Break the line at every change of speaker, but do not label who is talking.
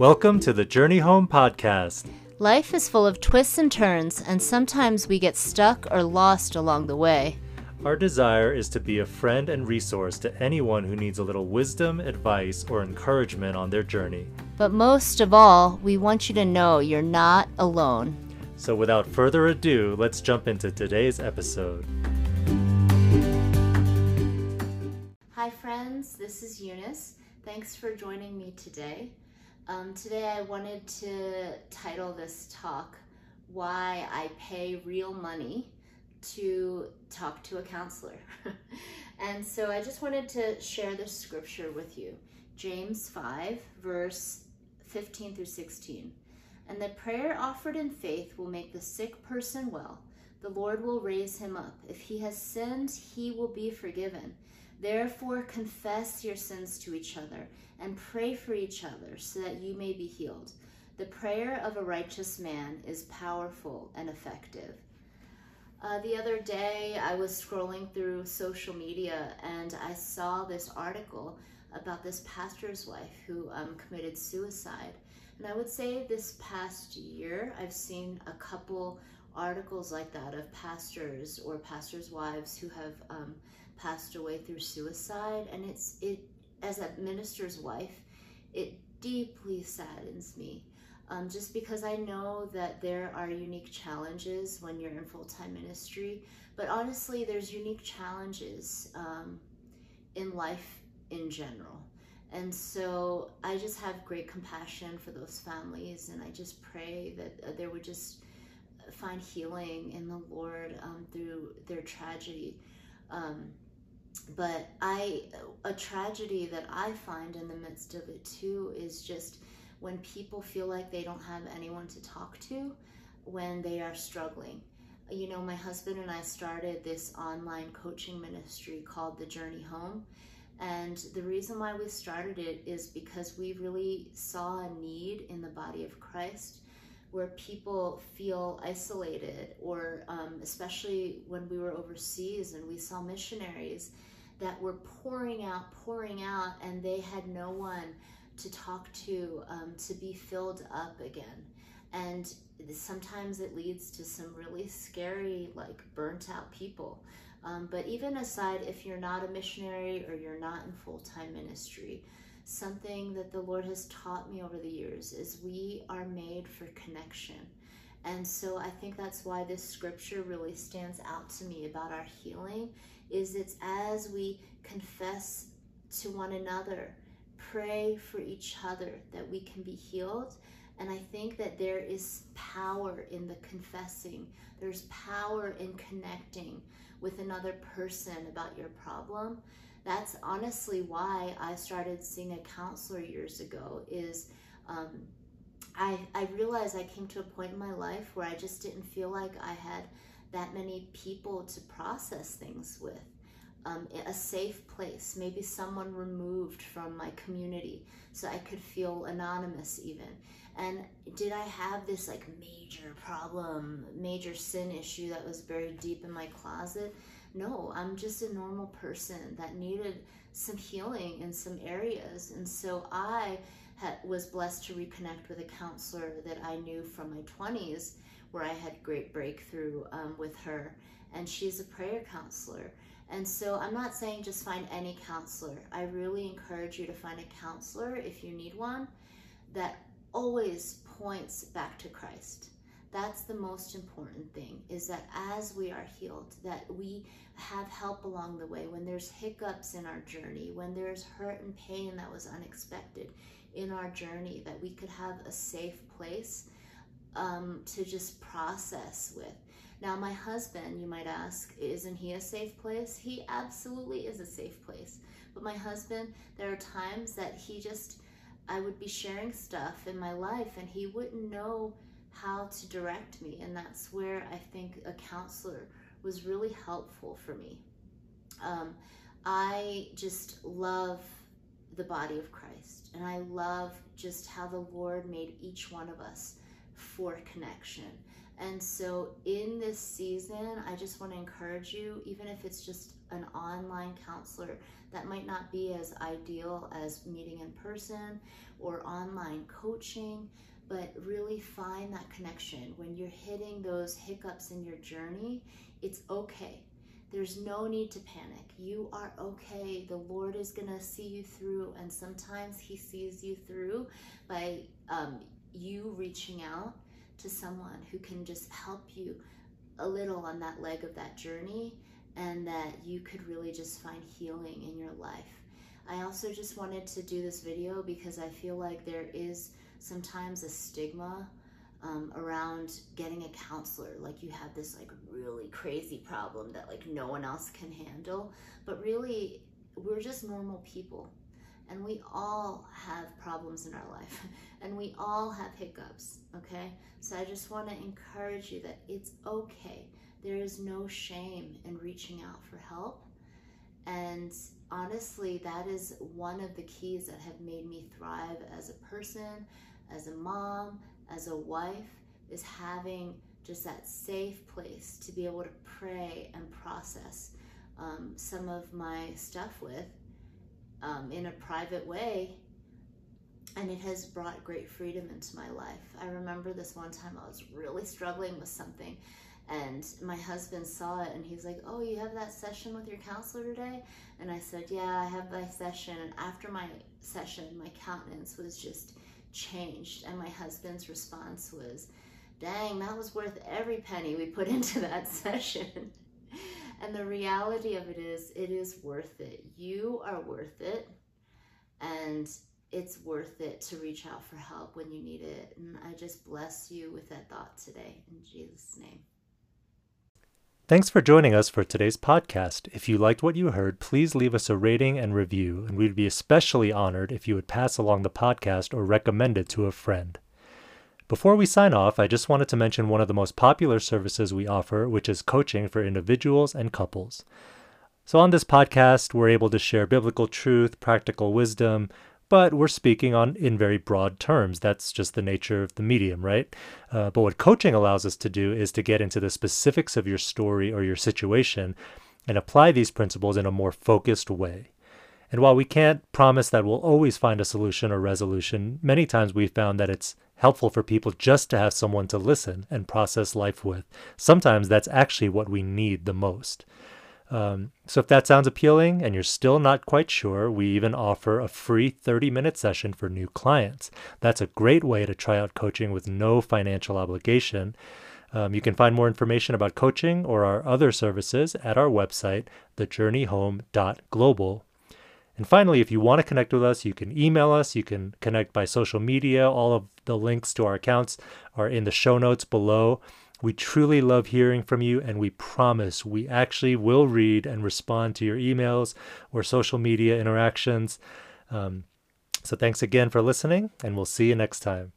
Welcome to the Journey Home Podcast.
Life is full of twists and turns, and sometimes we get stuck or lost along the way.
Our desire is to be a friend and resource to anyone who needs a little wisdom, advice, or encouragement on their journey.
But most of all, we want you to know you're not alone.
So, without further ado, let's jump into today's episode.
Hi, friends, this is Eunice. Thanks for joining me today. Um, today, I wanted to title this talk, Why I Pay Real Money to Talk to a Counselor. and so, I just wanted to share this scripture with you James 5, verse 15 through 16. And the prayer offered in faith will make the sick person well. The Lord will raise him up. If he has sinned, he will be forgiven. Therefore, confess your sins to each other and pray for each other so that you may be healed. The prayer of a righteous man is powerful and effective. Uh, the other day, I was scrolling through social media and I saw this article about this pastor's wife who um, committed suicide. And I would say this past year, I've seen a couple articles like that of pastors or pastors' wives who have um, passed away through suicide and it's it as a minister's wife it deeply saddens me um, just because I know that there are unique challenges when you're in full-time ministry but honestly there's unique challenges um, in life in general. And so I just have great compassion for those families and I just pray that uh, they would just find healing in the Lord um, through their tragedy. Um, but I, a tragedy that I find in the midst of it too is just when people feel like they don't have anyone to talk to when they are struggling. You know, my husband and I started this online coaching ministry called The Journey Home. And the reason why we started it is because we really saw a need in the body of Christ where people feel isolated, or um, especially when we were overseas and we saw missionaries that were pouring out, pouring out, and they had no one to talk to um, to be filled up again. And sometimes it leads to some really scary, like burnt out people. Um, but even aside, if you're not a missionary or you're not in full time ministry, something that the Lord has taught me over the years is we are made for connection. And so I think that's why this scripture really stands out to me about our healing is it's as we confess to one another, pray for each other that we can be healed. And I think that there is power in the confessing. There's power in connecting with another person about your problem that's honestly why I started seeing a counselor years ago is um, I, I realized I came to a point in my life where I just didn't feel like I had that many people to process things with. Um, a safe place, maybe someone removed from my community so I could feel anonymous even. And did I have this like major problem, major sin issue that was buried deep in my closet? No, I'm just a normal person that needed some healing in some areas. And so I had, was blessed to reconnect with a counselor that I knew from my 20s, where I had great breakthrough um, with her. And she's a prayer counselor. And so I'm not saying just find any counselor. I really encourage you to find a counselor if you need one that always points back to Christ that's the most important thing is that as we are healed that we have help along the way. When there's hiccups in our journey when there's hurt and pain that was unexpected in our journey that we could have a safe place um, to just process with. Now my husband you might ask isn't he a safe place? He absolutely is a safe place. But my husband there are times that he just i would be sharing stuff in my life and he wouldn't know how to direct me. And that's where I think a counselor was really helpful for me. Um, I just love the body of Christ. And I love just how the Lord made each one of us for connection. And so in this season, I just want to encourage you, even if it's just an online counselor that might not be as ideal as meeting in person or online coaching, but really find that connection. When you're hitting those hiccups in your journey, it's okay. There's no need to panic. You are okay. The Lord is going to see you through, and sometimes He sees you through by um, you reaching out to someone who can just help you a little on that leg of that journey and that you could really just find healing in your life. I also just wanted to do this video because I feel like there is sometimes a stigma um, around getting a counselor. Like you have this like really crazy problem that like no one else can handle. But really, we're just normal people. And we all have problems in our life. And we all have hiccups, okay? So I just want to encourage you that it's okay. There is no shame in reaching out for help. And honestly, that is one of the keys that have made me thrive as a person, as a mom, as a wife, is having just that safe place to be able to pray and process um, some of my stuff with um, in a private way. And it has brought great freedom into my life. I remember this one time I was really struggling with something and my husband saw it and he's like, Oh, you have that session with your counselor today? And I said, Yeah, I have my session. And after my session, my countenance was just changed. And my husband's response was, Dang, that was worth every penny we put into that session. and the reality of it is, it is worth it. You are worth it. And it's worth it to reach out for help when you need it. And I just bless you with that thought today in Jesus' name.
Thanks for joining us for today's podcast. If you liked what you heard, please leave us a rating and review, and we'd be especially honored if you would pass along the podcast or recommend it to a friend. Before we sign off, I just wanted to mention one of the most popular services we offer, which is coaching for individuals and couples. So, on this podcast, we're able to share biblical truth, practical wisdom, but we're speaking on in very broad terms. That's just the nature of the medium, right? Uh, but what coaching allows us to do is to get into the specifics of your story or your situation and apply these principles in a more focused way. And while we can't promise that we'll always find a solution or resolution, many times we've found that it's helpful for people just to have someone to listen and process life with. Sometimes that's actually what we need the most. Um, so if that sounds appealing and you're still not quite sure, we even offer a free 30 minute session for new clients. That's a great way to try out coaching with no financial obligation. Um, you can find more information about coaching or our other services at our website, thejourneyhome.global. And finally, if you want to connect with us, you can email us, you can connect by social media. All of the links to our accounts are in the show notes below. We truly love hearing from you, and we promise we actually will read and respond to your emails or social media interactions. Um, so, thanks again for listening, and we'll see you next time.